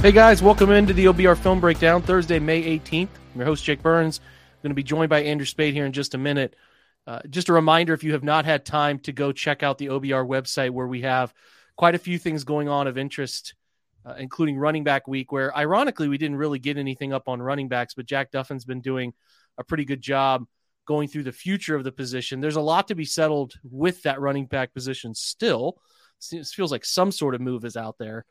Hey guys, welcome into the OBR Film Breakdown, Thursday, May 18th. I'm your host, Jake Burns. I'm going to be joined by Andrew Spayde here in just a minute. Uh, just a reminder if you have not had time to go check out the OBR website where we have quite a few things going on of interest, uh, including running back week, where ironically we didn't really get anything up on running backs, but Jack Duffin's been doing a pretty good job going through the future of the position. There's a lot to be settled with that running back position still. It feels like some sort of move is out there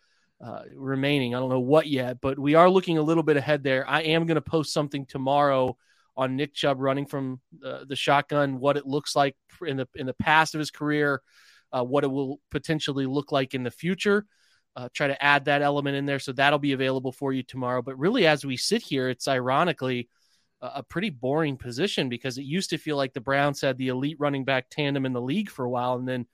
uh, remaining. I don't know what yet, but we are looking a little bit ahead there. I am going to post something tomorrow on Nick Chubb running from uh, the shotgun, what it looks like in the in the past of his career, uh, what it will potentially look like in the future. Uh, try to add that element in there, so that'll be available for you tomorrow. But really, as we sit here, it's ironically a pretty boring position because it used to feel like the Browns had the elite running back tandem in the league for a while, and then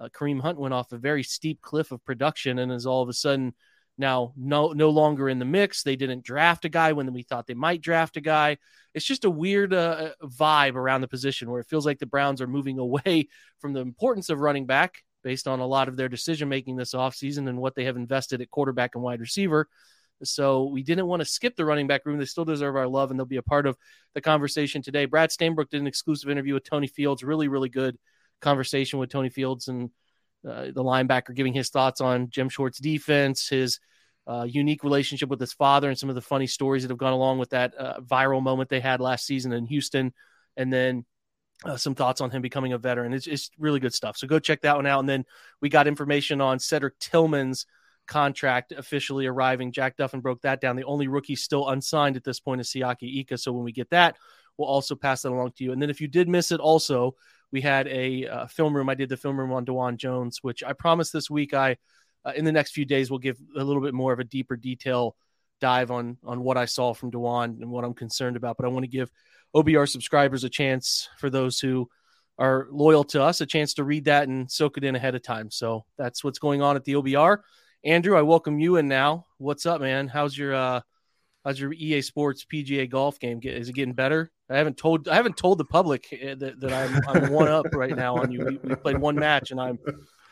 uh, Kareem Hunt went off a very steep cliff of production and is all of a sudden now no no longer in the mix. They didn't draft a guy when we thought they might draft a guy. It's just a weird uh, vibe around the position where it feels like the Browns are moving away from the importance of running back based on a lot of their decision making this offseason and what they have invested at quarterback and wide receiver. So we didn't want to skip the running back room. They still deserve our love, and they'll be a part of the conversation today. Brad Stainbrook did an exclusive interview with Tony Fields, really, really good conversation with Tony Fields and uh, the linebacker giving his thoughts on Jim Schwartz defense, his uh, unique relationship with his father, and some of the funny stories that have gone along with that uh, viral moment they had last season in Houston, and then uh, some thoughts on him becoming a veteran. It's, it's really good stuff. So go check that one out. And then we got information on Cedric Tillman's contract officially arriving. Jack Duffin broke that down. The only rookie still unsigned at this point is Siaki Ika. So when we get that, we'll also pass that along to you. And then if you did miss it, also we had a uh, film room. I did the film room on Dawand Jones, which I promised this week. I uh, in the next few days we'll give a little bit more of a deeper detail dive on on what I saw from Dawand and what I'm concerned about. But I want to give OBR subscribers a chance for those who are loyal to us a chance to read that and soak it in ahead of time. So that's what's going on at the OBR. Andrew, I welcome you in now. What's up, man? How's your uh how's your EA Sports PGA golf game? Is it getting better? I haven't told I haven't told the public eh, that, that I'm, I'm one up right now on you. We, we, played one match and I'm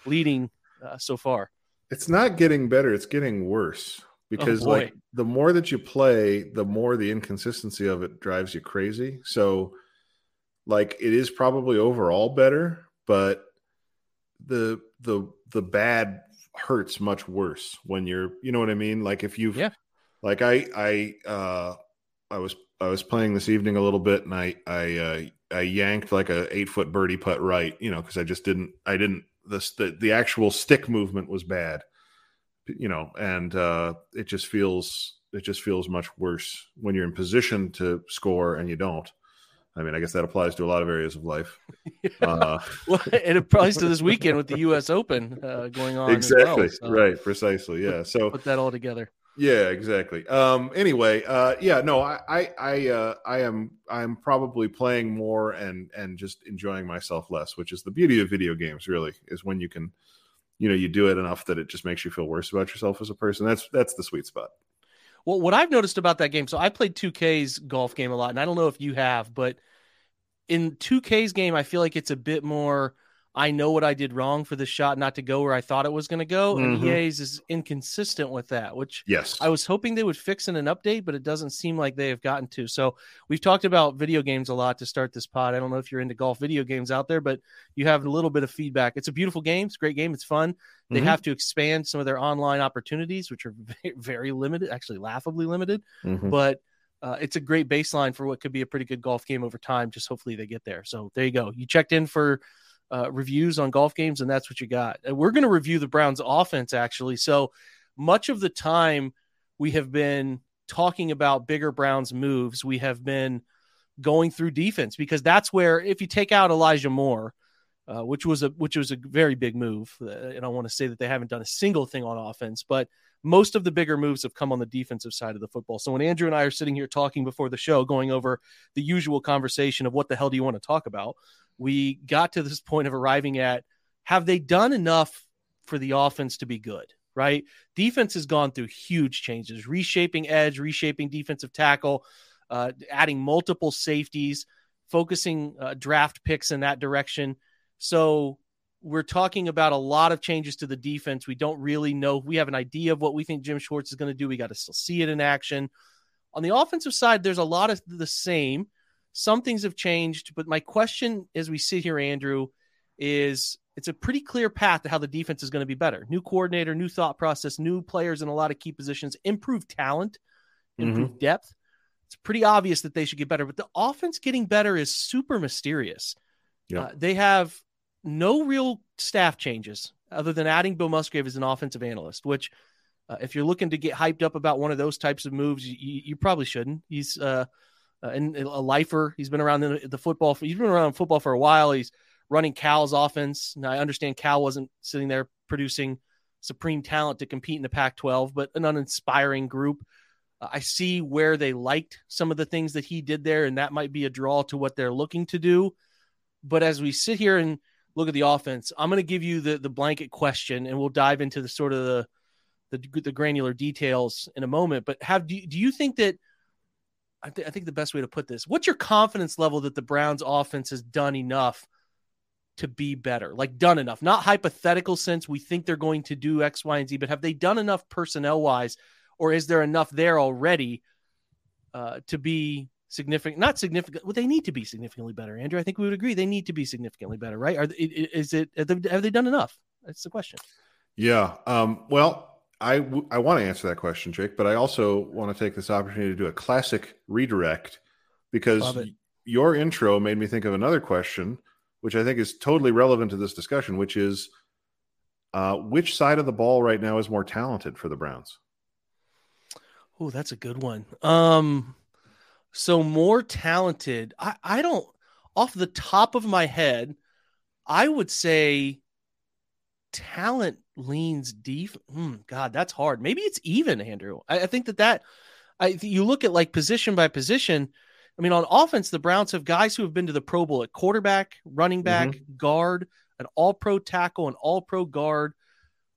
leading uh, so far. It's not getting better; it's getting worse because oh like the more that you play, the more the inconsistency of it drives you crazy. So, like it is probably overall better, but the the the bad hurts much worse when you're you know what I mean. Like if you've yeah. Like I I uh I was I was playing this evening a little bit, and I I uh, I yanked like a eight foot birdie putt right, you know, because I just didn't I didn't the, the the actual stick movement was bad, you know, and uh, it just feels it just feels much worse when you're in position to score and you don't. I mean, I guess that applies to a lot of areas of life. Uh, well, it applies to this weekend with the U.S. Open uh, going on. Exactly. Well, so right. Precisely. Yeah. So put that all together Yeah, exactly. Um, anyway, uh, yeah, no, I, I, I, uh, I am, I'm probably playing more and and just enjoying myself less, which is the beauty of video games. Really, is when you can, you know, you do it enough that it just makes you feel worse about yourself as a person. That's that's the sweet spot. Well, what I've noticed about that game, so I played 2K's golf game a lot, and I don't know if you have, but in 2K's game, I feel like it's a bit more I know what I did wrong for this shot not to go where I thought it was going to go. Mm-hmm. And EA's is inconsistent with that, which yes, I was hoping they would fix in an update, but it doesn't seem like they have gotten to. So we've talked about video games a lot to start this pod. I don't know if you're into golf video games out there, but you have a little bit of feedback. It's a beautiful game. It's a great game. It's fun. They mm-hmm. have to expand some of their online opportunities, which are very, very limited, actually laughably limited. Mm-hmm. But uh, it's a great baseline for what could be a pretty good golf game over time. Just hopefully they get there. So there you go. You checked in for uh, reviews on golf games, and that's what you got. And we're going to review the Browns' offense actually. So much of the time we have been talking about bigger Browns moves. We have been going through defense because that's where if you take out Elijah Moore. Uh, which was a which was a very big move. Uh, and I want to say that they haven't done a single thing on offense, but most of the bigger moves have come on the defensive side of the football. So when Andrew and I are sitting here talking before the show, going over the usual conversation of what the hell do you want to talk about, we got to this point of arriving at have they done enough for the offense to be good? Right? Defense has gone through huge changes, reshaping edge, reshaping defensive tackle, uh, adding multiple safeties, focusing uh, draft picks in that direction. So we're talking about a lot of changes to the defense. We don't really know. We have an idea of what we think Jim Schwartz is going to do. We got to still see it in action. On the offensive side, there's a lot of the same. Some things have changed, but my question as we sit here, Andrew, is it's a pretty clear path to how the defense is going to be better. New coordinator, new thought process, new players in a lot of key positions, improved talent, improved mm-hmm. depth. It's pretty obvious that they should get better, but the offense getting better is super mysterious. Yeah. Uh, they have no real staff changes other than adding Bill Musgrave as an offensive analyst, which uh, if you're looking to get hyped up about one of those types of moves, you, you probably shouldn't. He's uh, uh, and a lifer. He's been around the, the football. For, he's been around football for a while. He's running Cal's offense. Now I understand Cal wasn't sitting there producing supreme talent to compete in the Pac-12, but an uninspiring group. Uh, I see where they liked some of the things that he did there, and that might be a draw to what they're looking to do. But as we sit here and look at the offense, I'm going to give you the the blanket question, and we'll dive into the sort of the the, the granular details in a moment. But have do, do you think that I, th- I think the best way to put this what's your confidence level that the Browns offense has done enough to be better? Like, done enough, not hypothetical sense we think they're going to do X, Y, and Z, but have they done enough personnel wise, or is there enough there already uh, to be significant? Not significant. Well, they need to be significantly better, Andrew. I think we would agree they need to be significantly better, right? Are is it have they done enough? That's the question. Yeah. Um, well, I, w- I want to answer that question, Jake, but I also want to take this opportunity to do a classic redirect because your intro made me think of another question, which I think is totally relevant to this discussion, which is uh, which side of the ball right now is more talented for the Browns? Oh, that's a good one. Um, so more talented. I, I don't, off the top of my head, I would say talent leans deep. Hmm, God, that's hard. Maybe it's even, Andrew. I, I think that that I you look at like position by position. I mean, on offense, the Browns have guys who have been to the Pro Bowl at quarterback, running back, mm-hmm. guard, an All Pro tackle, an All Pro guard.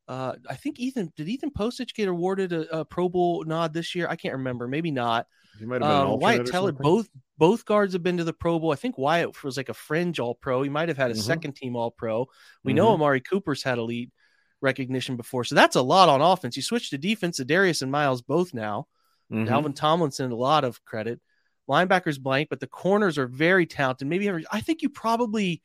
Uh, I think Ethan did Ethan Pocic get awarded a, a, Pro Bowl nod this year? I can't remember. Maybe not. He might have been um, Wyatt Teller. Both both guards have been to the Pro Bowl. I think Wyatt was like a fringe All Pro. He might have had a mm-hmm. second team All Pro. We mm-hmm. know Amari Cooper's had elite recognition before. So that's a lot on offense. You switch to defense, Darius and Myles both now. Mm-hmm. Dalvin Tomlinson, a lot of credit. Linebackers blank, but the corners are very talented. Maybe every, I think you probably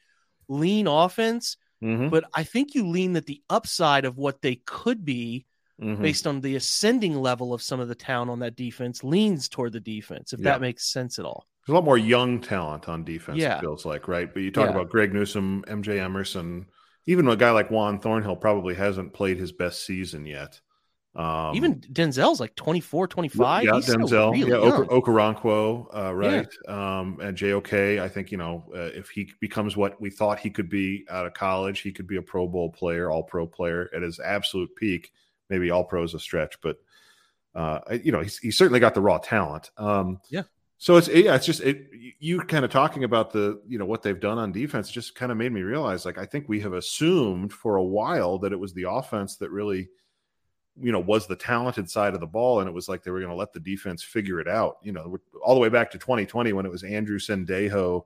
lean offense, mm-hmm. but I think you lean that the upside of what they could be mm-hmm. based on the ascending level of some of the town on that defense leans toward the defense, if yeah. that makes sense at all. There's a lot more young talent on defense, yeah. it feels like, right? But you talk yeah. about Greg Newsome, MJ Emerson, even a guy like Juan Thornhill probably hasn't played his best season yet. Um, even Denzel's like 24, 25. Yeah, He's Denzel. Really yeah, ok- Okoronkwo, uh, right. Yeah. Um, and JOK, I think, you know, uh, if he becomes what we thought he could be out of college, he could be a Pro Bowl player, all pro player at his absolute peak. Maybe all pro is a stretch, but uh, you know, he's, he's certainly got the raw talent. Um, yeah. So it's yeah, it's just it. You kind of talking about the you know what they've done on defense just kind of made me realize like I think we have assumed for a while that it was the offense that really you know was the talented side of the ball and it was like they were going to let the defense figure it out you know all the way back to 2020 when it was andrew sendejo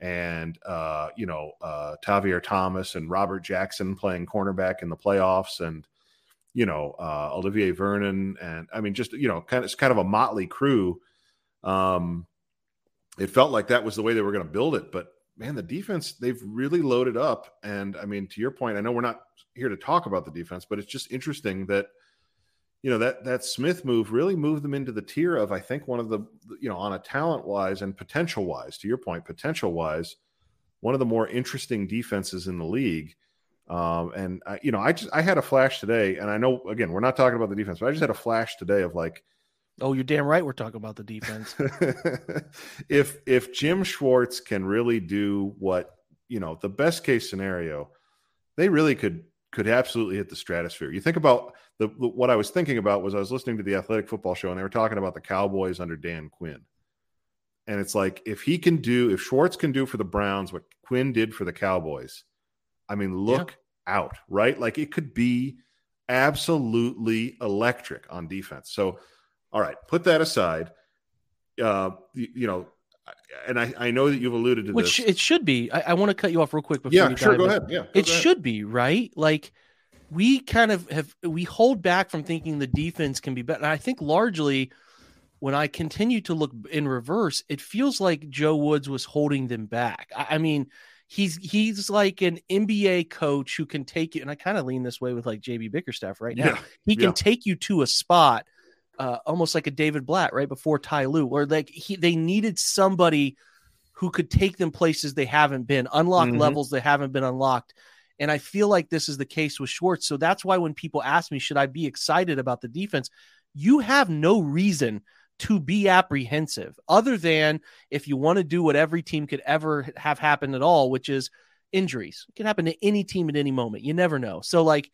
and uh, you know uh, Tavierre Thomas and Robert Jackson playing cornerback in the playoffs, and you know uh, Olivier Vernon, and I mean just you know kind of it's kind of a motley crew. Um, it felt like that was the way they were going to build it, but man, the defense they've really loaded up. And I mean, to your point, I know we're not here to talk about the defense, but it's just interesting that you know that that Smith move really moved them into the tier of I think one of the you know on a talent wise and potential wise to your point potential wise one of the more interesting defenses in the league. Um, and I, you know I just I had a flash today, and I know again we're not talking about the defense, but I just had a flash today of like. Oh, you're damn right. We're talking about the defense. if if Jim Schwartz can really do what you know, the best case scenario, they really could could absolutely hit the stratosphere. You think about the, what I was thinking about was I was listening to the Athletic Football Show and they were talking about the Cowboys under Dan Quinn. And it's like if he can do, if Schwartz can do for the Browns what Quinn did for the Cowboys, I mean, look yeah. out, right? Like it could be absolutely electric on defense. So, all right, put that aside. Uh, you, you know, and I, I know that you've alluded to this. Which this. it should be. I, I want to cut you off real quick before yeah, you sure. Go ahead. Yeah, it ahead. should be right. Like we kind of have we hold back from thinking the defense can be better. And I think largely when I continue to look in reverse, it feels like Joe Woods was holding them back. I, I mean, he's he's like an NBA coach who can take you, and I kind of lean this way with like JB Bickerstaff right now. Yeah, he can yeah. take you to a spot, uh, almost like a David Blatt right before Ty Lue, or like he they needed somebody who could take them places they haven't been, unlock Mhm. levels that haven't been unlocked. And I feel like this is the case with Schwartz. So that's why when people ask me, should I be excited about the defense? You have no reason to be apprehensive other than if you want to do what every team could ever have happened at all, which is injuries. It can happen to any team at any moment. You never know. So like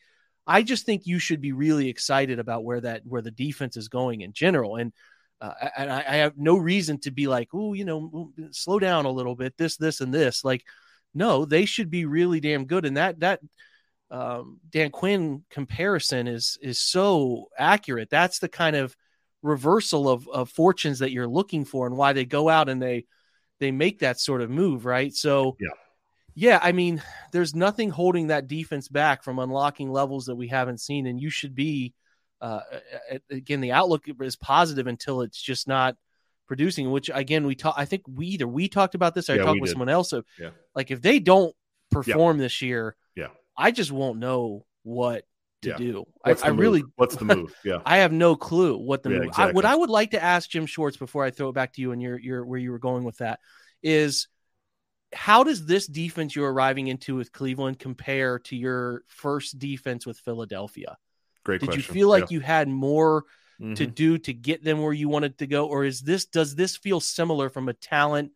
I just think you should be really excited about where that where the defense is going in general. And uh, and I, I have no reason to be like, oh, you know, slow down a little bit. This, this, and this. Like, no, they should be really damn good. And that that um, Dan Quinn comparison is is so accurate. That's the kind of reversal of of fortunes that you're looking for, and why they go out and they they make that sort of move, right? So Yeah. Yeah. I mean, there's nothing holding that defense back from unlocking levels that we haven't seen, and you should be. Uh, again, the outlook is positive until it's just not producing. Which again, we talk. I think we either we talked about this or Yeah, I talked with did. someone else. So, Yeah. like if they don't perform this year, Yeah. I just won't know what to Yeah. do. What's I, I move? really, what's the move? Yeah. I have no clue what the Yeah, move. I, what. I would like to ask Jim Schwartz before I throw it back to you and your your where you were going with that is how does this defense you're arriving into with Cleveland compare to your first defense with Philadelphia? Great Did question. you feel like you had more you to mm-hmm. do to get them where you wanted to go or is this does this feel similar from a talent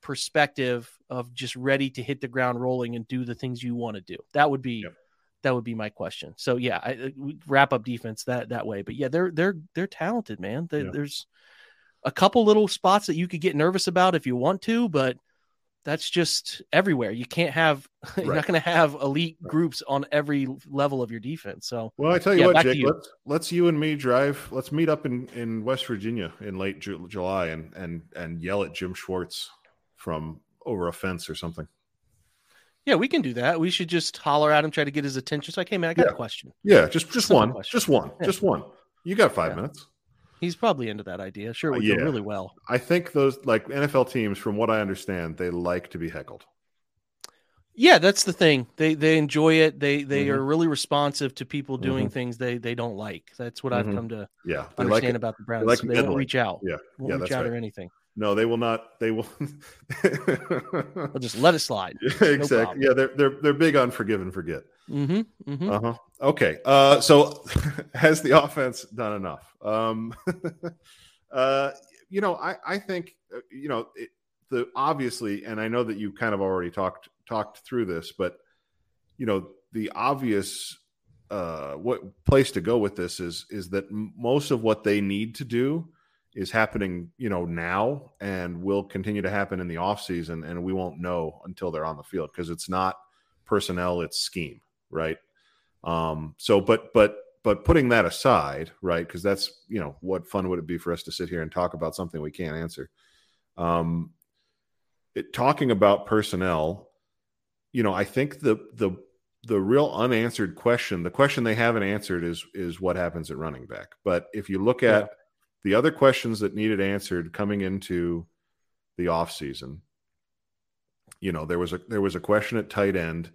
perspective of just ready to hit the ground rolling and do the things you want to do that would be Yep. that would be my question so yeah I, uh, we wrap up defense that that way but yeah they're they're they're talented man They- Yeah. there's a couple little spots that you could get nervous about if you want to but that's just everywhere you can't have you're Right. not going to have elite Right. groups on every level of your defense so Well, I tell you Yeah, what, Jake. you. Let's let's you and me drive. Let's meet up in in West Virginia in late Ju- July and and and yell at Jim Schwartz from over a fence or something. Yeah, we can do that. We should just holler at him, try to get his attention. So I came in, I got Yeah. a question. Yeah, just just Simple one, question. just one, Yeah. just one. You got five minutes. He's probably into that idea. Sure, it would Uh, yeah. go really well. I think those like NFL teams, from what I understand, they like to be heckled. Yeah, that's the thing. They they enjoy it. They they Mhm. are really responsive to people doing things they they don't like. That's what Mhm. I've come to Yeah, they understand it. about the Browns. like They, they won't reach out. Yeah, Won't yeah, reach that's out right. or anything. No, they will not. They will. Just let it slide. Yeah, exactly. problem. yeah, they're they're they're big on forgive and forget. Mm-hmm. mm-hmm. Uh huh. Okay. Uh, so has the offense done enough? Um, uh, you know, I I think uh, you know it, the obviously, and I know that you kind of already talked talked through this, but you know the obvious uh, what place to go with this is is that most of what they need to do is happening, you know, now and will continue to happen in the off season, and we won't know until they're on the field because it's not personnel, it's scheme, right? Um, so, but but but putting that aside, right? Because that's you know what fun would it be for us to sit here and talk about something we can't answer. Um, it, talking about personnel, you know, I think the the the real unanswered question, the question they haven't answered is is what happens at running back. But if you look at yeah. the other questions that needed answered coming into the offseason, you know, there was a there was a question at tight end.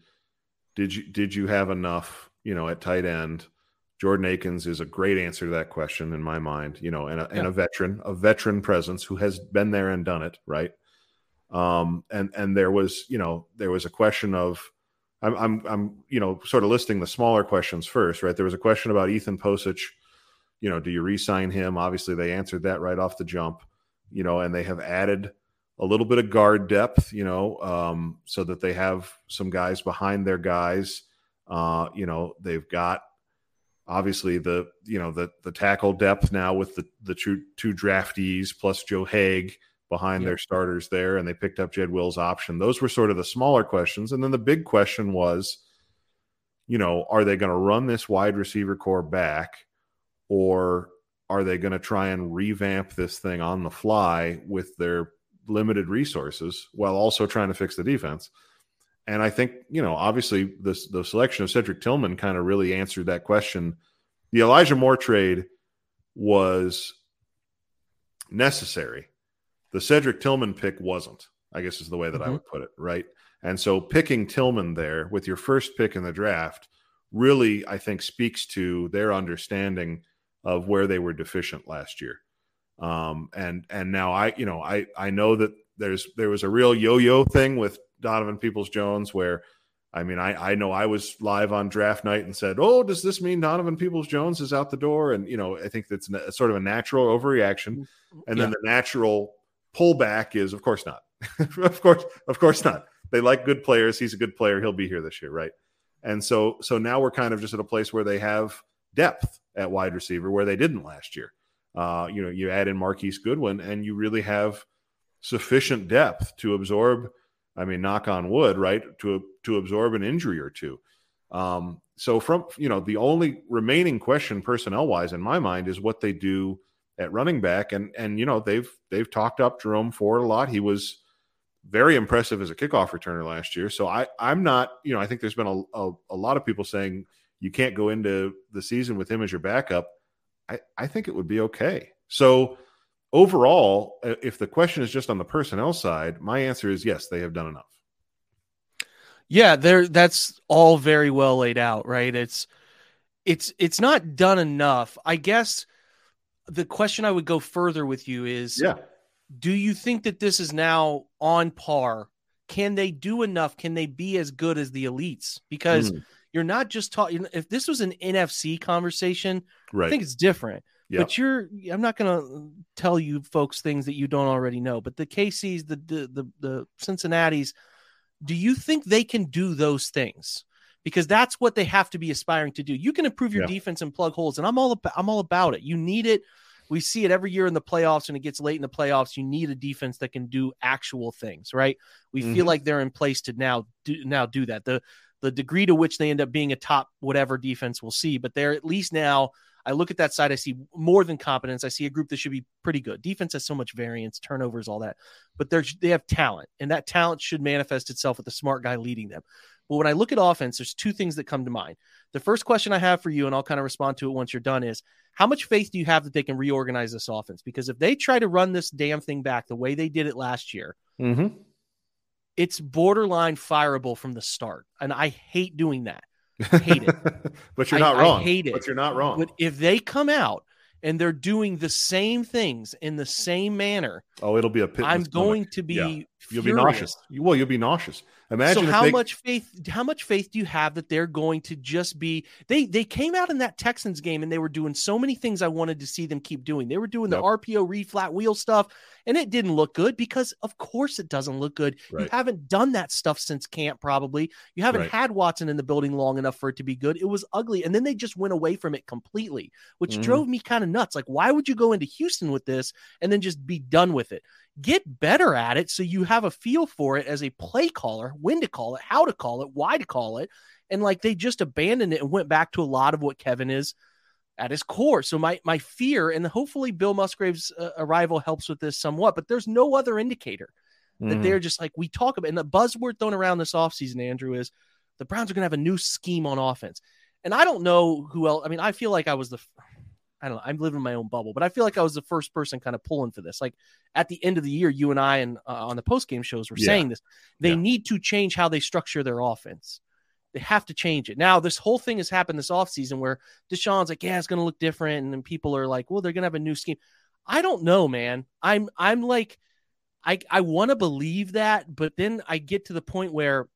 Did you did you have enough, you know, at tight end? Jordan Akins is a great answer to that question in my mind, you know, and a, yeah. and a veteran, a veteran presence who has been there and done it, right? Um, and and there was, you know, there was a question of I'm, I'm, I'm, you know, sort of listing the smaller questions first, right? There was a question about Ethan Pocic. You know, do you re-sign him? Obviously, they answered that right off the jump. You know, and they have added a little bit of guard depth. You know, um, so that they have some guys behind their guys. Uh, you know, they've got obviously the you know the the tackle depth now with the the two two draftees plus Joe Haeg behind yep. their starters there, and they picked up Jed Wills' option. Those were sort of the smaller questions. And then the big question was, you know, are they going to run this wide receiver core back, or are they going to try and revamp this thing on the fly with their limited resources while also trying to fix the defense? And I think, you know, obviously the, the selection of Cedric Tillman kind of really answered that question. The Elijah Moore trade was necessary the Cedric Tillman pick wasn't, I guess is the way that mm-hmm. I would put it, right? And so picking Tillman there with your first pick in the draft really, I think, speaks to their understanding of where they were deficient last year. Um, and and now I, you know, I I know that there's there was a real yo-yo thing with Donovan Peoples Jones where I mean, I, I know I was live on draft night and said, "Oh, does this mean Donovan Peoples Jones is out the door?" And you know, I think that's a, sort of a natural overreaction, mm-hmm. and then yeah. the natural pullback is, of course not. of course, of course not. They like good players. He's a good player. He'll be here this year, right? And so, so now we're kind of just at a place where they have depth at wide receiver where they didn't last year. Uh, you know, you add in Marquise Goodwin, and you really have sufficient depth to absorb. I mean, knock on wood, right? To to absorb an injury or two. Um, so from you know, the only remaining question personnel wise in my mind is what they do at running back, and and you know they've they've talked up Jerome Ford a lot. He was very impressive as a kickoff returner last year. So I I'm not you know I think there's been a, a, a lot of people saying you can't go into the season with him as your backup. I I think it would be okay. So overall, if the question is just on the personnel side, my answer is yes, they have done enough. Yeah, there that's all very well laid out, right? It's it's it's not done enough. I guess the question I would go further with you is yeah. do you think that this is now on par? Can they do enough? Can they be as good as the elites? Because mm. You're not just talking if this was an NFC conversation, right. I think it's different. But you're I'm not gonna tell you folks things that you don't already know. But the KCs, the the the, the Cincinnati's, do you think they can do those things? because that's what they have to be aspiring to do. You can improve your yeah. defense and plug holes, and I'm all about, I'm all about it. You need it. We see it every year in the playoffs, and it gets late in the playoffs. You need a defense that can do actual things, right? We mm-hmm. feel like they're in place to now do now do that. The the degree to which they end up being a top whatever defense we'll see, but they're at least now. I look at that side, I see more than competence. I see a group that should be pretty good. Defense has so much variance, turnovers, all that, but they're they have talent, and that talent should manifest itself with a smart guy leading them. But when I look at offense, there's two things that come to mind. The first question I have for you, and I'll kind of respond to it once you're done, is how much faith do you have that they can reorganize this offense? Because if they try to run this damn thing back the way they did it last year, mm-hmm. It's borderline fireable from the start. And I hate doing that. I hate it. but you're not I, wrong. I hate it. But you're not wrong. But if they come out and they're doing the same things in the same manner, oh, it'll be a pit. I'm going to be yeah. You'll furious. be nauseous. You, well, you'll be nauseous. Imagine so how they- much faith how much faith do you have that they're going to just be they they came out in that Texans game and they were doing so many things I wanted to see them keep doing. They were doing the RPO read flat wheel stuff and it didn't look good because of course it doesn't look good. You haven't done that stuff since camp probably. You haven't Right. had Watson in the building long enough for it to be good. It was ugly and then they just went away from it completely, which Mhm. drove me kind of nuts. Like why would you go into Houston with this and then just be done with it? Get better at it so you have a feel for it as a play caller, when to call it, how to call it, why to call it. And like they just abandoned it and went back to a lot of what Kevin is at his core. So my my fear and hopefully Bill Musgrave's uh, arrival helps with this somewhat, but there's no other indicator that Mhm. they're just like we talk about and the buzzword thrown around this offseason, Andrew, is the Browns are going to have a new scheme on offense. And I don't know who else. I mean, I feel like I was the I don't know. I'm living in my own bubble, but I feel like I was the first person kind of pulling for this. Like at the end of the year, you and I and uh, on the post game shows were Yeah. saying this. They Yeah. need to change how they structure their offense. They have to change it. Now, this whole thing has happened this offseason where Deshaun's like, yeah, it's going to look different. And then people are like, well, they're going to have a new scheme. I don't know, man. I'm, I'm like, I, I want to believe that, but then I get to the point where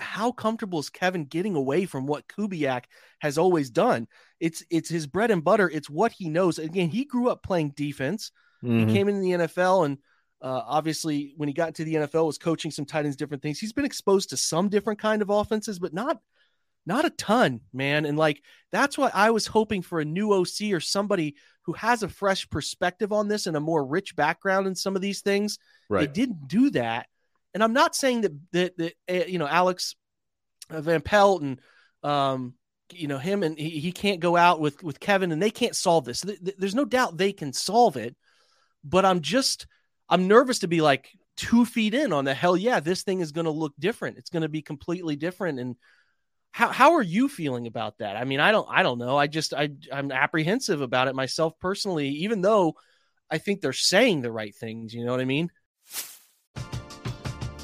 how comfortable is Kevin getting away from what Kubiak has always done? It's it's his bread and butter. It's what he knows. Again, he grew up playing defense. Mhm. He came into the NFL and uh, obviously when he got into the NFL was coaching some tight ends, different things. He's been exposed to some different kind of offenses, but not not a ton, man. And like that's why I was hoping for a new OC or somebody who has a fresh perspective on this and a more rich background in some of these things. Right. They didn't do that. And I'm not saying that that, that uh, you know Alex Van Pelt and um you know him and he, he can't go out with with Kevin and they can't solve this. Th- th- there's no doubt they can solve it, but I'm just I'm nervous to be like two feet in on the hell yeah this thing is going to look different. It's going to be completely different. And how how are you feeling about that? I mean I don't I don't know. I just I I'm apprehensive about it myself personally, even though I think they're saying the right things. You know what I mean?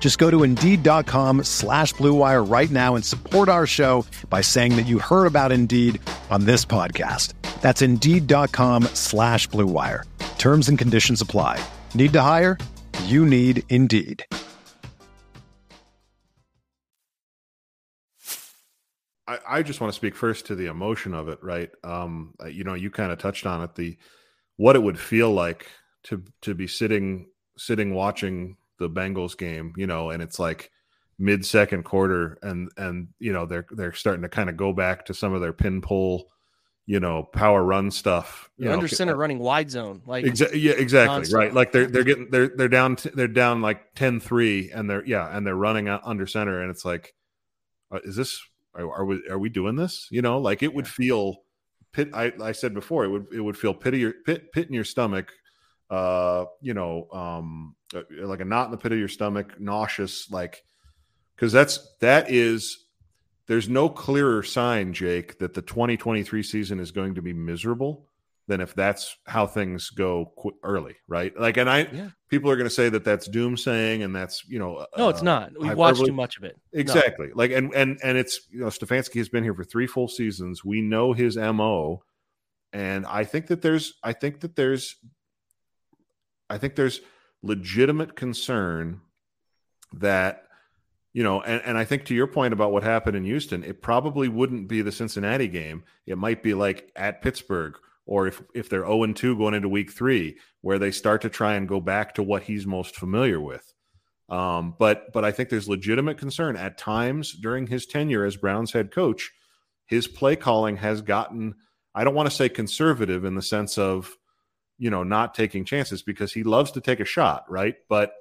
Just go to Indeed.com slash Blue Wire right now and support our show by saying that you heard about Indeed on this podcast. That's Indeed.com slash Blue Wire. Terms and conditions apply. Need to hire? You need Indeed. I, I just want to speak first to the emotion of it, right? Um, uh, you know, you kind of touched on it, the what it would feel like to to be sitting sitting watching the Bengals game, you know, and it's like mid second quarter, and and you know they're they're starting to kind of go back to some of their pin pull, you know, power run stuff. You You're know, under center running wide zone. Like Exa- yeah, exactly. nonstop. Right. Like they're they're getting they're they're down t- they're down like 10-3 and they're yeah, and they're running out under center and it's like uh, is this are, are we are we doing this? You know, like it would feel pit I, I said before it would it would feel pit your pit pit in your stomach uh you know um uh, like a knot in the pit of your stomach nauseous like because that's that is there's no clearer sign jake that the 2023 season is going to be miserable than if that's how things go qu- early right like and i Yeah. people are going to say that that's doomsaying and that's you know no, it's uh, not. We've watched too much of it. No. Exactly. Like and and and it's you know Stefanski has been here for three full seasons. We know his MO and I think that there's I think that there's I think there's legitimate concern that you know and, and I think to your point about what happened in Houston, it probably wouldn't be the Cincinnati game. It might be like at Pittsburgh or if if they're 0 and 2 going into week 3 where they start to try and go back to what he's most familiar with. Um, but but I think there's legitimate concern at times during his tenure as Browns head coach. His play calling has gotten. I don't want to say conservative in the sense of, you know, not taking chances because he loves to take a shot, right? But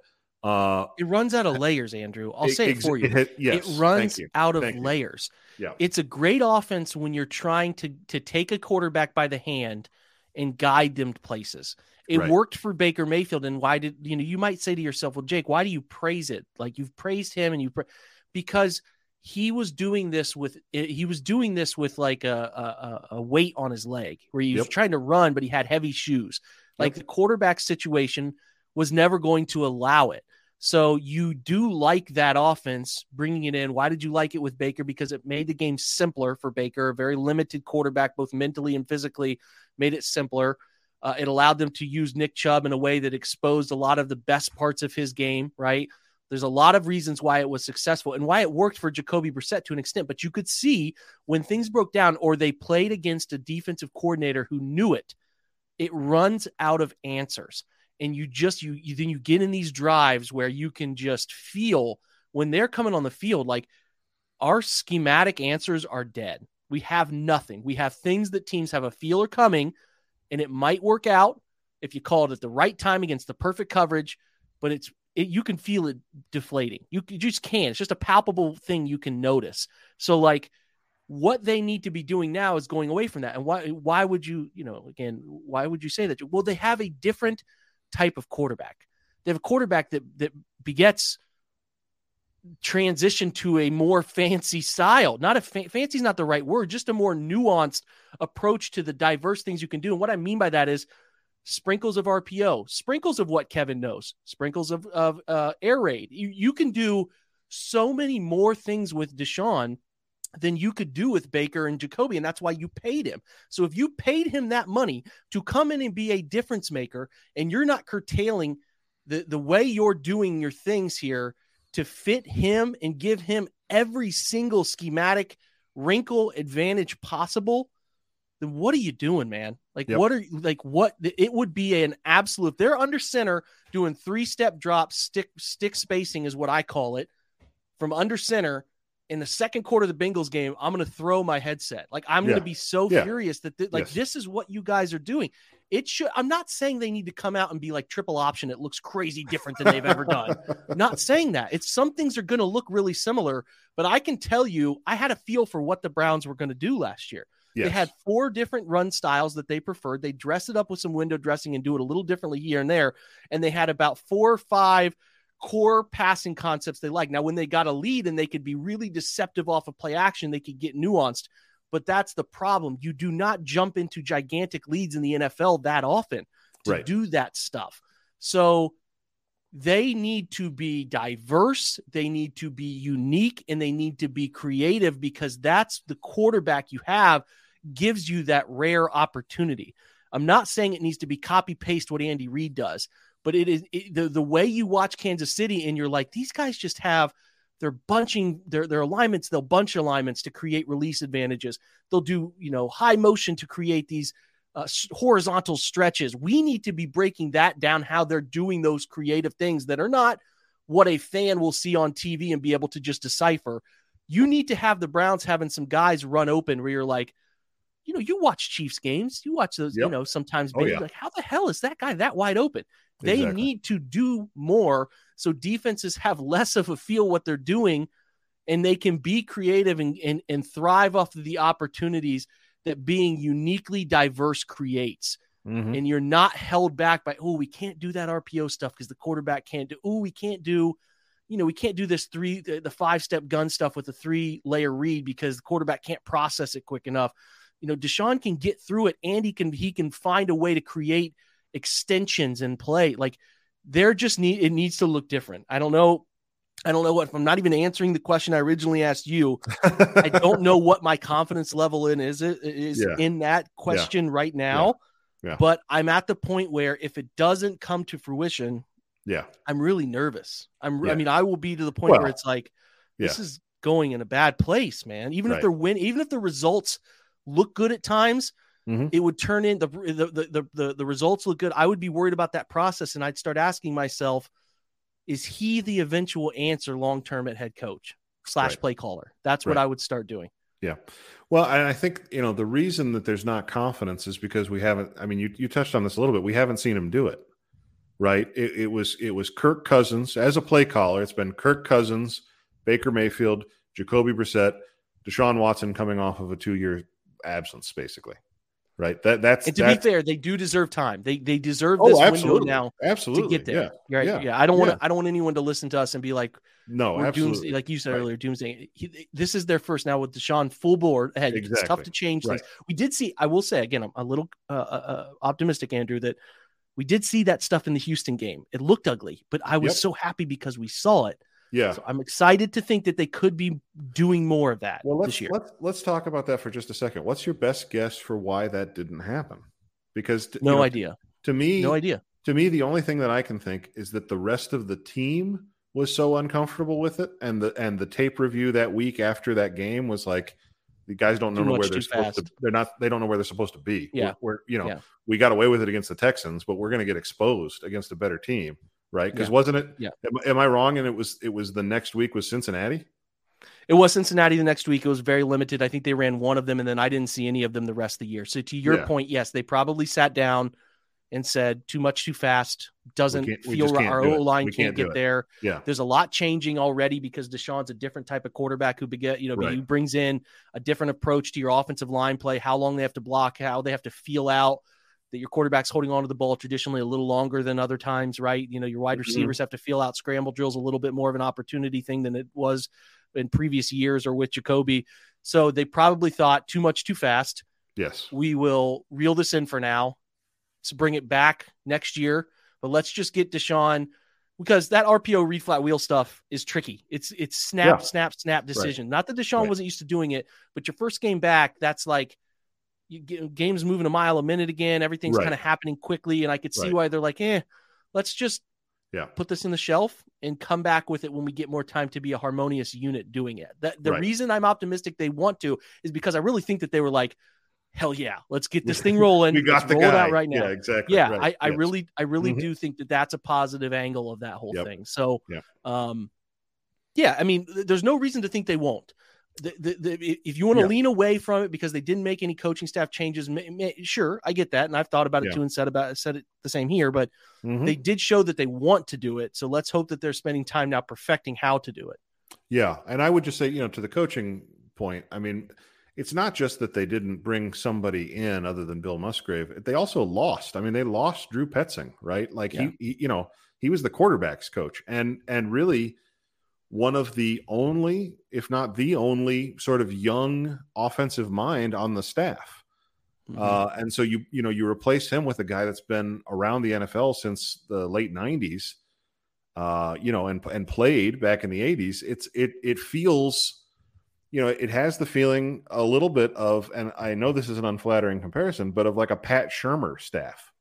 uh, it runs out of layers, Andrew. I'll say it, for you. It, yes, it runs out of thank layers. Yeah. It's a great offense when you're trying to to take a quarterback by the hand and guide them to places. It right. worked for Baker Mayfield. And why did you know? You might say to yourself, "Well, Jake, why do you praise it? Like you've praised him, and you pra-? because he was doing this with he was doing this with like a a, a weight on his leg where he was yep. trying to run, but he had heavy shoes. Like yep. the quarterback situation was never going to allow it. So you do like that offense bringing it in. Why did you like it with Baker? Because it made the game simpler for Baker, a very limited quarterback, both mentally and physically, made it simpler. Uh, it allowed them to use Nick Chubb in a way that exposed a lot of the best parts of his game, right? There's a lot of reasons why it was successful and why it worked for Jacoby Brissett to an extent. But you could see when things broke down or they played against a defensive coordinator who knew it, it runs out of answers and you just you, you then you get in these drives where you can just feel when they're coming on the field like our schematic answers are dead. We have nothing. We have things that teams have a feeler coming and it might work out if you call it at the right time against the perfect coverage, but it's it, you can feel it deflating. You, you just can. It's just a palpable thing you can notice. So like what they need to be doing now is going away from that. And why why would you, you know, again, why would you say that? Well, they have a different type of quarterback. They have a quarterback that that begets transition to a more fancy style. Not a fa- fancy is not the right word, just a more nuanced approach to the diverse things you can do. And what I mean by that is sprinkles of RPO, sprinkles of what Kevin knows, sprinkles of of uh, air raid. You you can do so many more things with Deshaun than you could do with Baker and Jacoby. And that's why you paid him. So if you paid him that money to come in and be a difference maker, and you're not curtailing the, the way you're doing your things here to fit him and give him every single schematic wrinkle advantage possible, then what are you doing, man? Like, yep. what are you like what it would be an absolute they're under center doing three step drops, stick stick spacing is what I call it from under center in the second quarter of the Bengals game, I'm going to throw my headset. Like I'm yeah. going to be so yeah. furious that th- like yes. this is what you guys are doing. It should. I'm not saying they need to come out and be like triple option. It looks crazy different than they've ever done. not saying that. It's some things are going to look really similar, but I can tell you, I had a feel for what the Browns were going to do last year. Yes. They had four different run styles that they preferred. They dressed it up with some window dressing and do it a little differently here and there. And they had about four or five core passing concepts they like. Now, when they got a lead and they could be really deceptive off of play action, they could get nuanced. But that's the problem. You do not jump into gigantic leads in the NFL that often to right. do that stuff. So they need to be diverse, they need to be unique, and they need to be creative because that's the quarterback you have gives you that rare opportunity. I'm not saying it needs to be copy paste what Andy Reid does, but it is it, the the way you watch Kansas City and you're like these guys just have they're bunching their their alignments they'll bunch alignments to create release advantages. They'll do you know high motion to create these uh, horizontal stretches. We need to be breaking that down how they're doing those creative things that are not what a fan will see on TV and be able to just decipher. You need to have the Browns having some guys run open where you're like you know, you watch Chiefs games, you watch those, yep. you know, sometimes oh, yeah. like, how the hell is that guy that wide open? They exactly. need to do more so defenses have less of a feel what they're doing and they can be creative and, and, and thrive off of the opportunities that being uniquely diverse creates. Mm-hmm. And you're not held back by, oh, we can't do that RPO stuff because the quarterback can't do, oh, we can't do, you know, we can't do this three, the, the five step gun stuff with a three layer read because the quarterback can't process it quick enough. You know, Deshaun can get through it and he can, he can find a way to create extensions and play. Like there just need it needs to look different. I don't know. I don't know what I'm not even answering the question I originally asked you. I don't know what my confidence level in is it is yeah. in that question yeah. right now. Yeah. But I'm at the point where if it doesn't come to fruition, yeah, I'm really nervous. I'm I mean, I will be to the point well, where it's like this is going in a bad place, man. Even right. if they're win, even if the results look good at times, mm-hmm. it would turn in the, the, the the the results look good. I would be worried about that process, and I'd start asking myself, is he the eventual answer long term at head coach slash right. play caller? That's what. I would start doing. Yeah. Well, I think you know the reason that there's not confidence is because we haven't. I mean, you you touched on this a little bit. We haven't seen him do it, right? It, it was it was Kirk Cousins as a play caller. It's been Kirk Cousins, Baker Mayfield, Jacoby Brissett, Deshaun Watson coming off of a two year absence, basically right? That that's and to that's, be fair, they do deserve time. They they deserve this oh, window now absolutely. to get there. Yeah. Right? Yeah. yeah. I don't want to. Yeah. I don't want anyone to listen to us and be like, no, absolutely. doomsday, like you said Right. earlier, doomsday. He, this is their first now with Deshaun full board ahead. It's tough to change Right. things. We did see. I will say again, I'm a little uh, uh, uh, optimistic, Andrew, that we did see that stuff in the Houston game. It looked ugly, but I was Yep. so happy because we saw it. Yeah. So I'm excited to think that they could be doing more of that Well, let's this year. let's let's talk about that for just a second. What's your best guess for why that didn't happen? Because t- you No know, idea. To me, No idea. to me, the only thing that I can think is that the rest of the team was so uncomfortable with it, and the and the tape review that week after that game was like, the guys don't know where they're supposed to. They're not. They don't know where they're supposed to be. Yeah. we're, we're- you know Yeah. we got away with it against the Texans, but we're going to get exposed against a better team, right? Because Yeah. wasn't it? Yeah. Am, am I wrong? And it was it was the next week was Cincinnati. It was Cincinnati the next week. It was very limited. I think they ran one of them, and then I didn't see any of them the rest of the year. So to your Yeah. point, yes, they probably sat down and said too much too fast. Doesn't feel right. Our. O line can't, can't get it. there. Yeah. There's a lot changing already because Deshaun's a different type of quarterback who beget, you know, Right. he brings in a different approach to your offensive line play, how long they have to block, how they have to feel out that your quarterback's holding on to the ball traditionally a little longer than other times, right? You know, your wide Mhm. receivers have to feel out scramble drills a little bit more of an opportunity thing than it was in previous years or with Jacoby. So they probably thought too much too fast. Yes. We will reel this in for now. So bring it back next year. But let's just get Deshaun because that RPO read flat wheel stuff is tricky. It's it's snap, Yeah. snap, snap decision. Not that Deshaun Right. wasn't used to doing it, but your first game back, that's like get, game's moving a mile a minute again. Everything's Right. kind of happening quickly, and I could see Right. why they're like, eh, let's just Yeah. put this in the shelf and come back with it when we get more time to be a harmonious unit doing it. That the Right. reason I'm optimistic they want to is because I really think that they were like, hell yeah, let's get this thing rolling. we got let's the roll guy it out right now. Yeah, exactly. Yeah, Right. I, I really, I really Mhm. do think that that's a positive angle of that whole Yep. thing. So, um, yeah, I mean, there's no reason to think they won't. The, the, the, if you want to Yeah. lean away from it because they didn't make any coaching staff changes, ma- ma- sure, I get that, and I've thought about it Yeah. too and said about said it the same here. But Mhm. they did show that they want to do it, so let's hope that they're spending time now perfecting how to do it. Yeah, and I would just say, you know, to the coaching point, I mean, it's not just that they didn't bring somebody in other than Bill Musgrave. They also lost. I mean, they lost Drew Petzing, right? Like Yeah. he, he, you know, he was the quarterbacks coach, and and really one of the only, if not the only, sort of young offensive mind on the staff. Mhm. Uh, and so you you know you replace him with a guy that's been around the NFL since the late '90s, uh, you know, and and played back in the '80s. It's it it feels, you know, it has the feeling a little bit of, and I know this is an unflattering comparison, but of like a Pat Shurmur staff,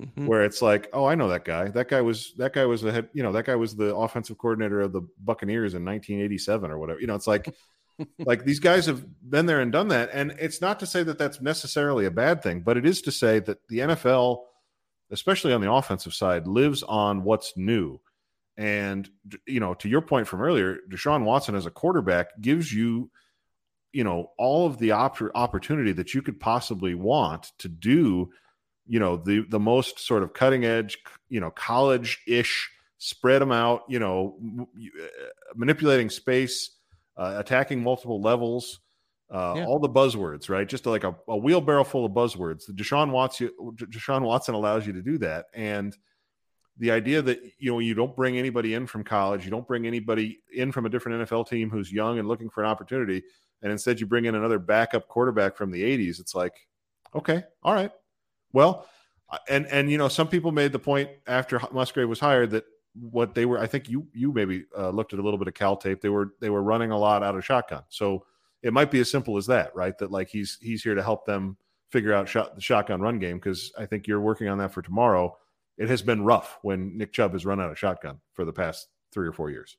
Mhm. where it's like, oh, I know that guy. That guy was that guy was the head, you know, that guy was the offensive coordinator of the Buccaneers in 1987 or whatever. You know, it's like like these guys have been there and done that and it's not to say that that's necessarily a bad thing but it is to say that the NFL especially on the offensive side lives on what's new and you know to your point from earlier Deshaun Watson as a quarterback gives you you know all of the op- opportunity that you could possibly want to do you know the the most sort of cutting edge you know college-ish spread them out you know m- uh, manipulating space uh, attacking multiple levels, uh, Yeah. all the buzzwords, right? Just like a, a wheelbarrow full of buzzwords. The Deshaun Watson, Deshaun Watson allows you to do that, and the idea that you know you don't bring anybody in from college, you don't bring anybody in from a different NFL team who's young and looking for an opportunity, and instead you bring in another backup quarterback from the '80s. It's like, okay, all right, well, uh, and and you know some people made the point after Musgrave was hired that what they were i think you you maybe uh, looked at a little bit of cal tape. They were they were running a lot out of shotgun. So it might be as simple as that right? That like he's he's here to help them figure out shot, the shotgun run game because i think you're working on that for tomorrow. It has been rough when nick chubb has run out of shotgun for the past three or four years.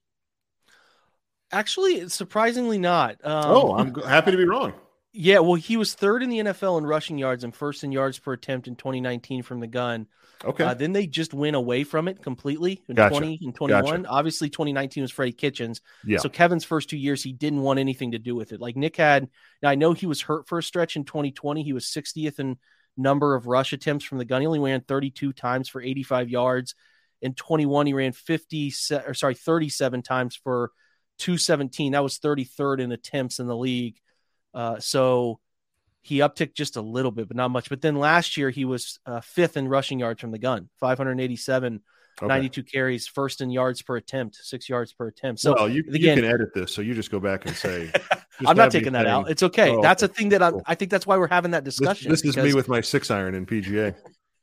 Actually, surprisingly not. Um, oh i'm happy to be wrong Yeah, well, he was third in the NFL in rushing yards and first in yards per attempt in 2019 from the gun. Okay. Uh, then they just went away from it completely in Gotcha. 20 and 21. Gotcha. Obviously, 2019 was Freddie Kitchens. Yeah. So Kevin's first two years, he didn't want anything to do with it. Like Nick had, now I know he was hurt for a stretch in 2020. He was 60th in number of rush attempts from the gun. He only ran 32 times for 85 yards. In 21, he ran 50, or sorry, 37 times for 217. That was 33rd in attempts in the league. Uh, so he upticked just a little bit, but not much. But then last year, he was uh, fifth in rushing yards from the gun, 587, Okay. 92 carries, first in yards per attempt, six yards per attempt. So well, you, you can edit this, so you just go back and say. I'm not taking that out. It's okay. Oh, that's okay. a thing that I'm. I think that's why we're having that This, discussion. this is me with my six iron in PGA.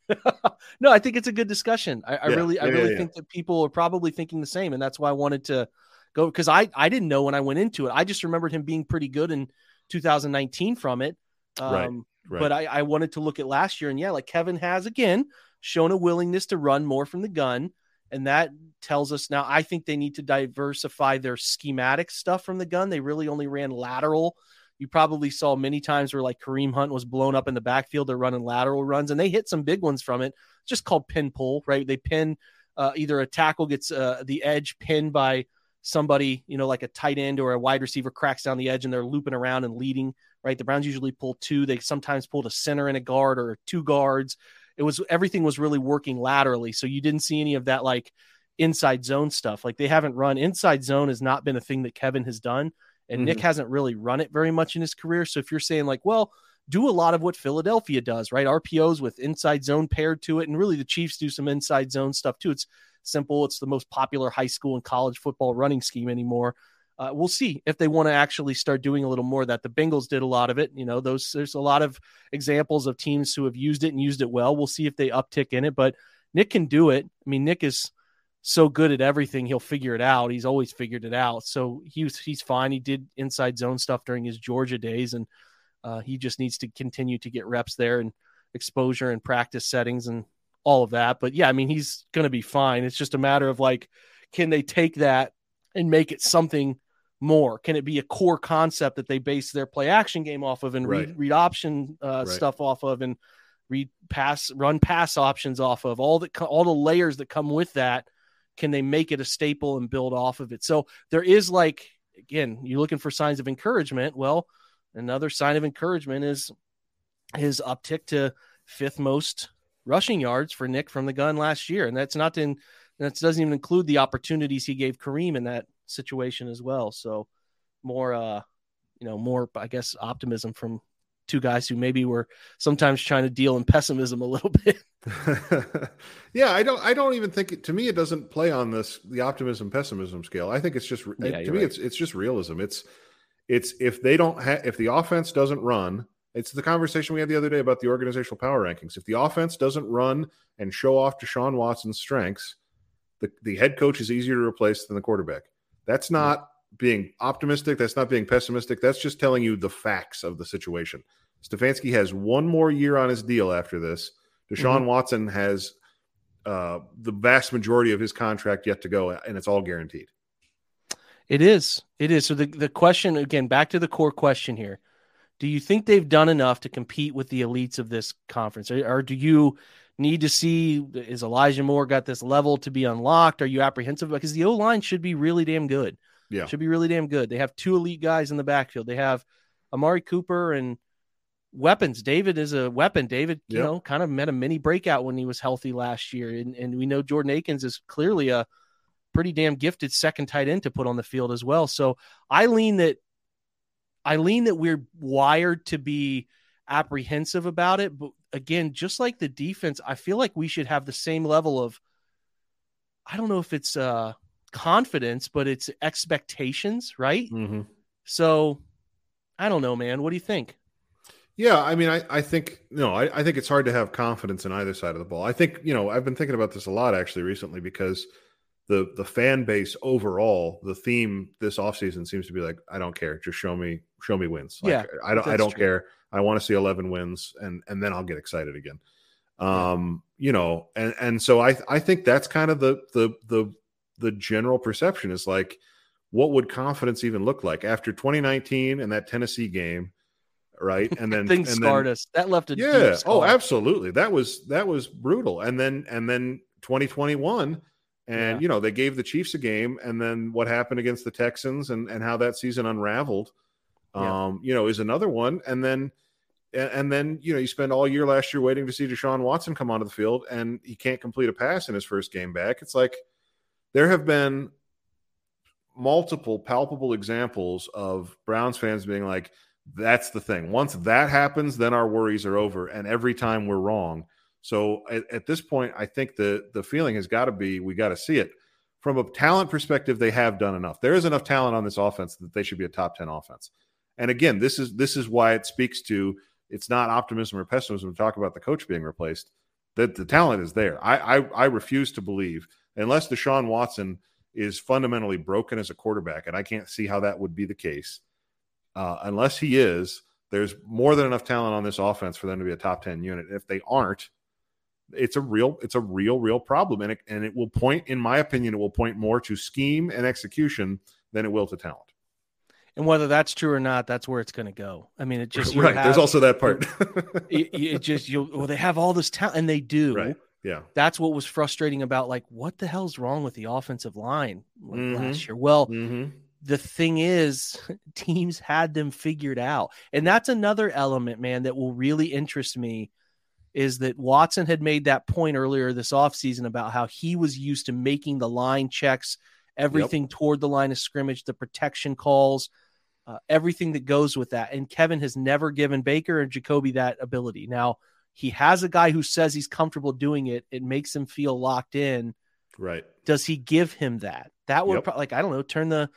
no, I think it's a good discussion. I, I Yeah, really, I really yeah, think that people are probably thinking the same, and that's why I wanted to go because I, I didn't know when I went into it. I just remembered him being pretty good in 2019 from it. Um, Right, right. But I, I wanted to look at last year, and yeah, like Kevin has again shown a willingness to run more from the gun, and that tells us now. I think they need to diversify their schematic stuff from the gun. They really only ran lateral. You probably saw many times where like Kareem Hunt was blown up in the backfield. They're running lateral runs, and they hit some big ones from it. Just called pin pull, right? They pin uh, either a tackle gets uh, the edge pinned by somebody, you know, like a tight end or a wide receiver cracks down the edge, and they're looping around and leading. Right? The Browns usually pull two. They sometimes pulled a center and a guard or two guards. It was everything was really working laterally, so you didn't see any of that like inside zone stuff. Like they haven't run inside zone has not been a thing that Kevin has done, and Nick mm-hmm. hasn't really run it very much in his career. So if you're saying like, well, do a lot of what Philadelphia does, right? RPOs with inside zone paired to it, and really the Chiefs do some inside zone stuff too. It's simple. It's the most popular high school and college football running scheme anymore. Uh, we'll see if they want to actually start doing a little more of that. The Bengals did a lot of it. You know, those there's a lot of examples of teams who have used it and used it well. We'll see if they uptick in it, but Nick can do it. I mean, Nick is so good at everything; he'll figure it out. He's always figured it out. So he's he's fine. He did inside zone stuff during his Georgia days, and uh, he just needs to continue to get reps there and exposure and practice settings and all of that. But yeah, I mean, he's going to be fine. It's just a matter of like, can they take that and make it something more? Can it be a core concept that they base their play action game off of and Right. read, read option uh, Right. stuff off of and read pass, run pass options off of all the, all the layers that come with that? Can they make it a staple and build off of it? So there is like, again, you're looking for signs of encouragement. Well, another sign of encouragement is his uptick to fifth most rushing yards for Nick from the gun last year, and that's not in that doesn't even include the opportunities he gave Kareem in that situation as well. So more, uh, you know, more I guess optimism from two guys who maybe were sometimes trying to deal in pessimism a little bit. yeah, I don't. I don't even think it, to me it doesn't play on this the optimism pessimism scale. I think it's just Yeah, to me right. it's it's just realism. It's it's if they don't have if the offense doesn't run. It's the conversation we had the other day about the organizational power rankings. If the offense doesn't run and show off Deshaun Watson's strengths, the, the head coach is easier to replace than the quarterback. That's not being optimistic. That's not being pessimistic. That's just telling you the facts of the situation. Stefanski has one more year on his deal after this. Deshaun Watson has uh, the vast majority of his contract yet to go, and it's all guaranteed. It is. It is. So the, the question again, back to the core question here. Do you think they've done enough to compete with the elites of this conference? Or, or do you need to see is Elijah Moore got this level to be unlocked? Are you apprehensive? Because the O line should be really damn good. Yeah. Should be really damn good. They have two elite guys in the backfield. They have Amari Cooper and weapons. David is a weapon. David, you Yep. know, kind of met a mini breakout when he was healthy last year. And, and we know Jordan Akins is clearly a pretty damn gifted second tight end to put on the field as well. So I lean that I lean that we're wired to be apprehensive about it. But again, just like the defense, I feel like we should have the same level of I don't know if it's uh confidence, but it's expectations, right? Mm-hmm. So I don't know, man. What do you think? Yeah, I mean, I, I think no, I, I think it's hard to have confidence in either side of the ball. I think you know I've been thinking about this a lot actually recently because the the fan base overall, the theme this offseason seems to be like, I don't care, just show me show me wins. Like, Yeah, I don't I don't true. care. I want to see eleven wins, and and then I'll get excited again. Um, you know, and and so I I think that's kind of the the the the general perception is like, what would confidence even look like after 2019 and that Tennessee game? right? And then things and scarred then, us. That left a yeah. Oh, absolutely. That was that was brutal. And then and then 2021, and Yeah. you know they gave the Chiefs a game, and then what happened against the Texans, and and how that season unraveled, Yeah. um, you know, is another one. And then and, and then you know you spend all year last year waiting to see Deshaun Watson come onto the field, and he can't complete a pass in his first game back. It's like there have been multiple palpable examples of Browns fans being like, that's the thing. Once that happens, then our worries are over. And every time we're wrong. So at, at this point, I think the the feeling has got to be we got to see it. From a talent perspective, they have done enough. There is enough talent on this offense that they should be a top 10 offense. And again, this is this is why it speaks to it's not optimism or pessimism to talk about the coach being replaced. That the talent is there. I, I I refuse to believe unless Deshaun Watson is fundamentally broken as a quarterback, and I can't see how that would be the case. Uh, unless he is, there's more than enough talent on this offense for them to be a top 10 unit. If they aren't, it's a real, it's a real, real problem. And it, and it will point, in my opinion, it will point more to scheme and execution than it will to talent. And whether that's true or not, that's where it's going to go. I mean, it just right. have- There's also that part. it, it just you. Well, they have all this talent, and they do. right. Yeah. That's what was frustrating about like what the hell's wrong with the offensive line like, Mhm. last year. Well, Mm-hmm. the thing is, teams had them figured out, and that's another element, man, that will really interest me. Is that Watson had made that point earlier this offseason about how he was used to making the line checks, everything toward the line of scrimmage, the protection calls, uh, everything that goes with that. And Kevin has never given Baker and Jacoby that ability. Now, he has a guy who says he's comfortable doing it. It makes him feel locked in. Right. Does he give him that? That would Yep. pro- like I don't know, turn the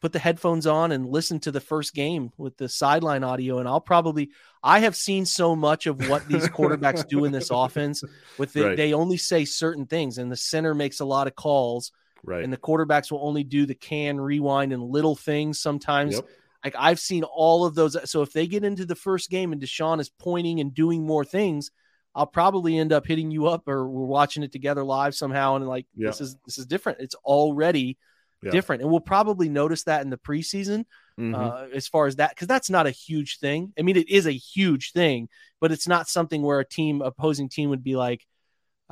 put the headphones on and listen to the first game with the sideline audio and I'll probably I have seen so much of what these quarterbacks do in this offense with the, Right. they only say certain things and the center makes a lot of calls Right. and the quarterbacks will only do the can rewind and little things sometimes Yep. like I've seen all of those. So if they get into the first game and Deshaun is pointing and doing more things, I'll probably end up hitting you up or we're watching it together live somehow. And like Yeah. this is this is different. It's already Yeah. different, and we'll probably notice that in the preseason Mhm. uh, as far as that because that's not a huge thing. I mean, it is a huge thing, but it's not something where a team opposing team would be like.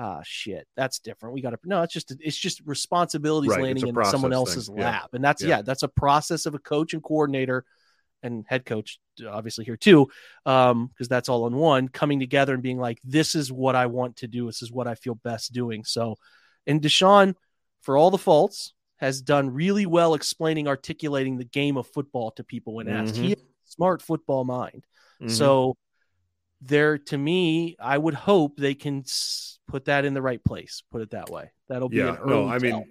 Ah, shit, that's different. We got to no. It's just it's just responsibilities Right, landing in someone thing. else's Yeah. lap, and that's Yeah. yeah, that's a process of a coach and coordinator and head coach obviously here too um because that's all in one coming together and being like this is what i want to do this is what i feel best doing so and deshaun for all the faults has done really well explaining articulating the game of football to people when asked Mhm. he has a smart football mind Mhm. so there to me i would hope they can put that in the right place put it that way that'll be yeah, an early no, I mean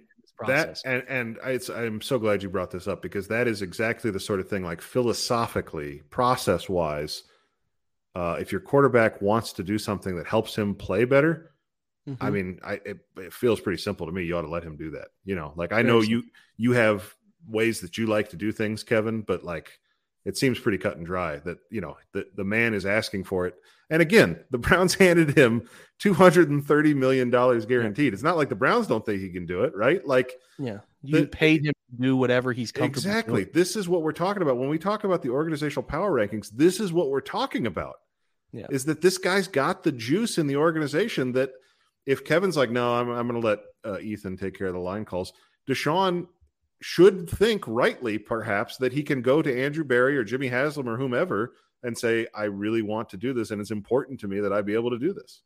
that and and it's i'm so glad you brought this up because that is exactly the sort of thing like philosophically process wise uh, if your quarterback wants to do something that helps him play better i Mhm. mean i it, it feels pretty simple to me. You ought to let him do that you know like i know you you have ways that you like to do things kevin but like it seems pretty cut and dry that you know the, the man is asking for it. And again the browns handed him 230 million dollars guaranteed. It's not like the browns don't think he can do it right? Like yeah. You the- paid him to do whatever he's comfortable exactly. doing. this is what we're talking about. When we talk about the organizational power rankings this is what we're talking about Yeah. is that this guy's got the juice in the organization that if kevin's like no i'm, I'm going to let uh, ethan take care of the line calls deshaun should think rightly perhaps that he can go to andrew berry or jimmy haslam or whomever and say i really want to do this and it's important to me that i be able to do this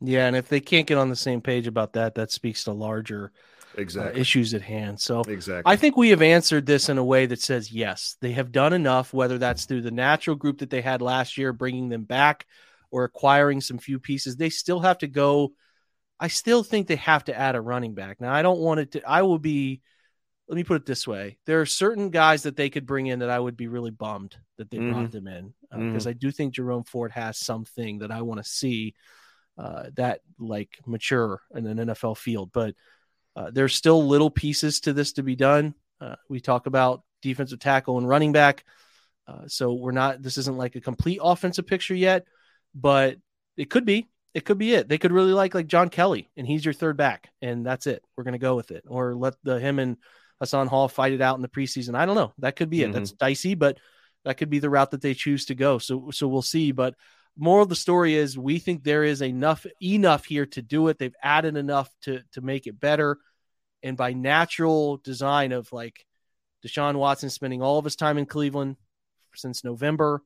Yeah, and if they can't get on the same page about that, that speaks to larger uh, issues at hand. So exactly I think we have answered this in a way that says yes, they have done enough, whether that's through the natural group that they had last year, bringing them back, or acquiring some few pieces. They still have to go. I still think they have to add a running back. Now, I don't want it to, I will be, let me put it this way. There are certain guys that they could bring in that I would be really bummed that they brought them in because I do think Jerome Ford has something that I want to see uh, that like mature in an NFL field. But uh, there's still little pieces to this to be done. Uh, we talk about defensive tackle and running back. Uh, so we're not, this isn't like a complete offensive picture yet, but it could be. It could be it. They could really like like John Kelly, and he's your third back, and that's it. We're gonna go with it, or let the him and Hassan Hall fight it out in the preseason. I don't know. That could be it. Mhm. That's dicey, but that could be the route that they choose to go. So so we'll see. But moral of the story is we think there is enough enough here to do it. They've added enough to to make it better. And by natural design of like Deshaun Watson spending all of his time in Cleveland since November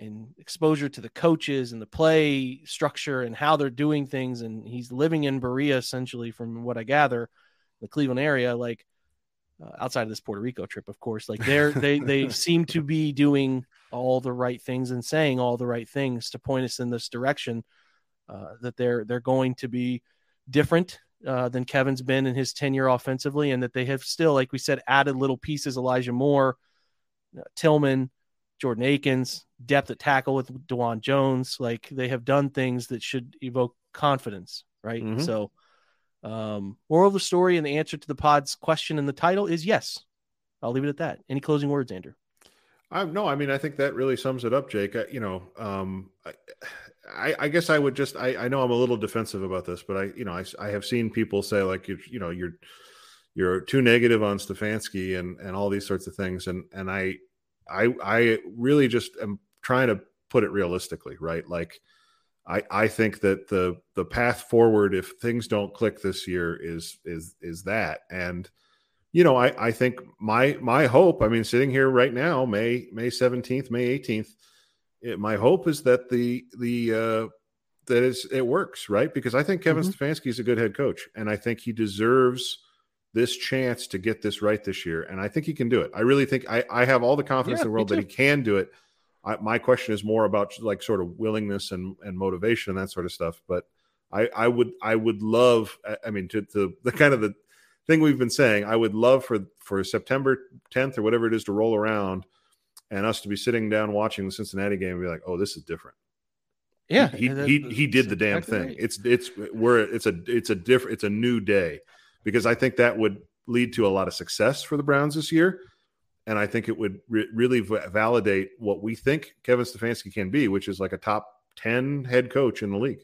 and exposure to the coaches and the play structure and how they're doing things. And he's living in Berea, essentially, from what I gather, the Cleveland area, like uh, outside of this Puerto Rico trip, of course. Like they're, they they seem to be doing all the right things and saying all the right things to point us in this direction. Uh, that they're they're going to be different uh, than Kevin's been in his tenure offensively, and that they have still, like we said, added little pieces. Elijah Moore, uh, Tillman, Jordan Akins, depth at tackle with Dawand Jones. Like they have done things that should evoke confidence, right? Mm-hmm. So, um, moral of the story and the answer to the pod's question in the title is yes. I'll leave it at that. Any closing words, Andrew? I no, I mean, I think that really sums it up, Jake. I, you know, um, I, I, guess I would just, I, I know I'm a little defensive about this, but I, you know, I, I have seen people say like, you, you know, you're, you're too negative on Stefanski and, and all these sorts of things. And, and I, I I really just am trying to put it realistically, right? Like I I think that the the path forward if things don't click this year is is is that and you know I I think my my hope I mean sitting here right now May May 17th May 18th it, my hope is that the the uh that is it works right because I think Kevin mm-hmm. Stefanski is a good head coach and I think he deserves this chance to get this right this year, and I think he can do it. I really think I, I have all the confidence yeah, in the world that he can do it. I, my question is more about like sort of willingness and, and motivation and that sort of stuff. But I, I would I would love I mean to, to the kind of the thing we've been saying I would love for for September 10th or whatever it is to roll around and us to be sitting down watching the Cincinnati game and be like, oh, this is different. Yeah, he he, he, he did the damn exactly thing. Right. It's it's we're it's a it's a different it's a new day because I think that would lead to a lot of success for the Browns this year. And I think it would re- really v- validate what we think Kevin Stefanski can be, which is like a top 10 head coach in the league.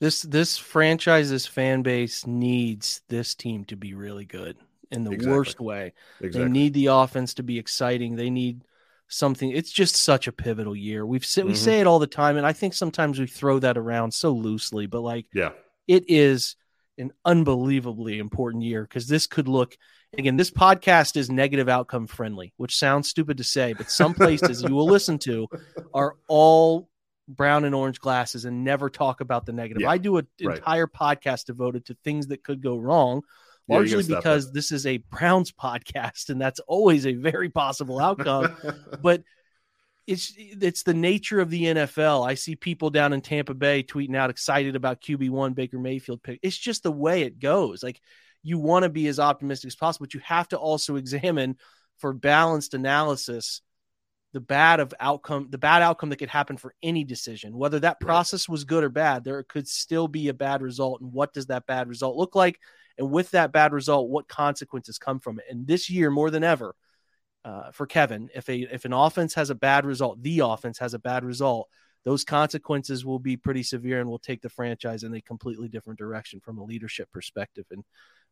This this franchise's fan base needs this team to be really good in the exactly. worst way. Exactly. They need the offense to be exciting. They need something. It's just such a pivotal year. We've mm-hmm. we say it all the time, and I think sometimes we throw that around so loosely. But like, yeah, it is an unbelievably important year because this could look again this podcast is negative outcome friendly which sounds stupid to say but some places you will listen to are all brown and orange glasses and never talk about the negative. Yeah, i do an right. entire podcast devoted to things that could go wrong largely yeah, because this is a browns podcast and that's always a very possible outcome. But it's it's the nature of the NFL. I see people down in Tampa Bay tweeting out excited about QB one Baker Mayfield pick. It's just the way it goes. Like you want to be as optimistic as possible, but you have to also examine for balanced analysis the bad of outcome, the bad outcome that could happen for any decision, whether that process was good or bad. There could still be a bad result, and what does that bad result look like? And with that bad result, what consequences come from it? And this year, more than ever, uh, for Kevin. If a if an offense has a bad result, the offense has a bad result, those consequences will be pretty severe and will take the franchise in a completely different direction from a leadership perspective. And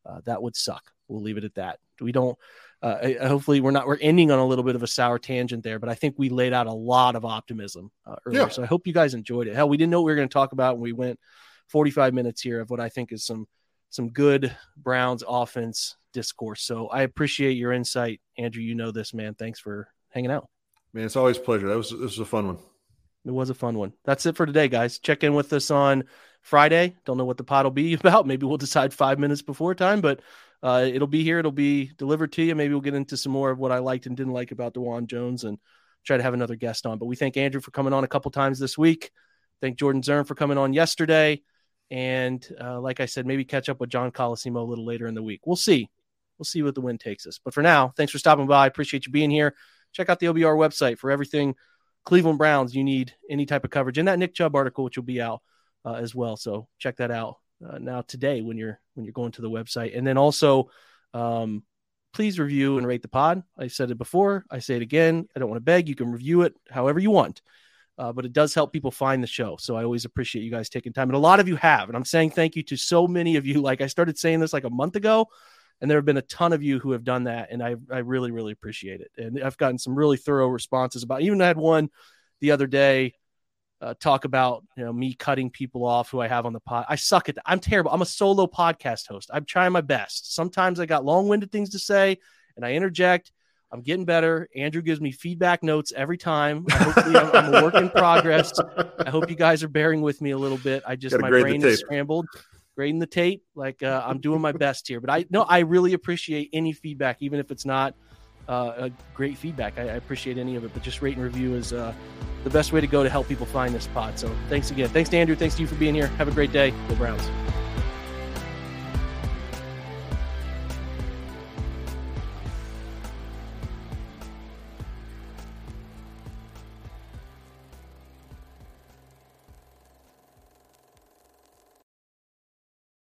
uh, that would suck. We'll leave it at that. We don't. Uh, hopefully, we're not. We're ending on a little bit of a sour tangent there, but I think we laid out a lot of optimism uh, earlier. Yeah. So I hope you guys enjoyed it. Hell, we didn't know what we were going to talk about, and we went 45 minutes here of what I think is some some good Browns offense discourse. So I appreciate your insight, Andrew. You know this, man. Thanks for hanging out. Man, it's always a pleasure. That was this was a fun one. It was a fun one. That's it for today, guys. Check in with us on Friday. Don't know what the pod will be about. Maybe we'll decide five minutes before time, but uh, it'll be here. It'll be delivered to you. Maybe we'll get into some more of what I liked and didn't like about Dawand Jones and try to have another guest on. But we thank Andrew for coming on a couple times this week. Thank Jordan Zirm for coming on yesterday. And uh, like I said, maybe catch up with John Colosimo a little later in the week. We'll see. We'll see what the wind takes us. But for now, thanks for stopping by. I appreciate you being here. Check out the OBR website for everything Cleveland Browns you need any type of coverage. And that Nick Chubb article, which will be out uh, as well. So check that out uh, now today when you're when you're going to the website. And then also, um, please review and rate the pod. I said it before. I say it again. I don't want to beg. You can review it however you want uh, but it does help people find the show. So I always appreciate you guys taking time. And a lot of you have. And I'm saying thank you to so many of you. Like I started saying this like a month ago. And there have been a ton of you who have done that, and I I really really appreciate it. And I've gotten some really thorough responses about. Even I had one the other day uh, talk about you know me cutting people off who I have on the pod. I suck at that. I'm terrible. I'm a solo podcast host. I'm trying my best. Sometimes I got long winded things to say, and I interject. I'm getting better. Andrew gives me feedback notes every time. Hopefully, I'm, I'm, a work in progress. I hope you guys are bearing with me a little bit. I just my brain is scrambled, grading the tape. Like uh, I'm doing my best here, but I no, I really appreciate any feedback, even if it's not uh, a great feedback. I, I, appreciate any of it, but just rate and review is uh, the best way to go to help people find this pod. So thanks again. Thanks to Andrew. Thanks to you for being here. Have a great day. Go Browns.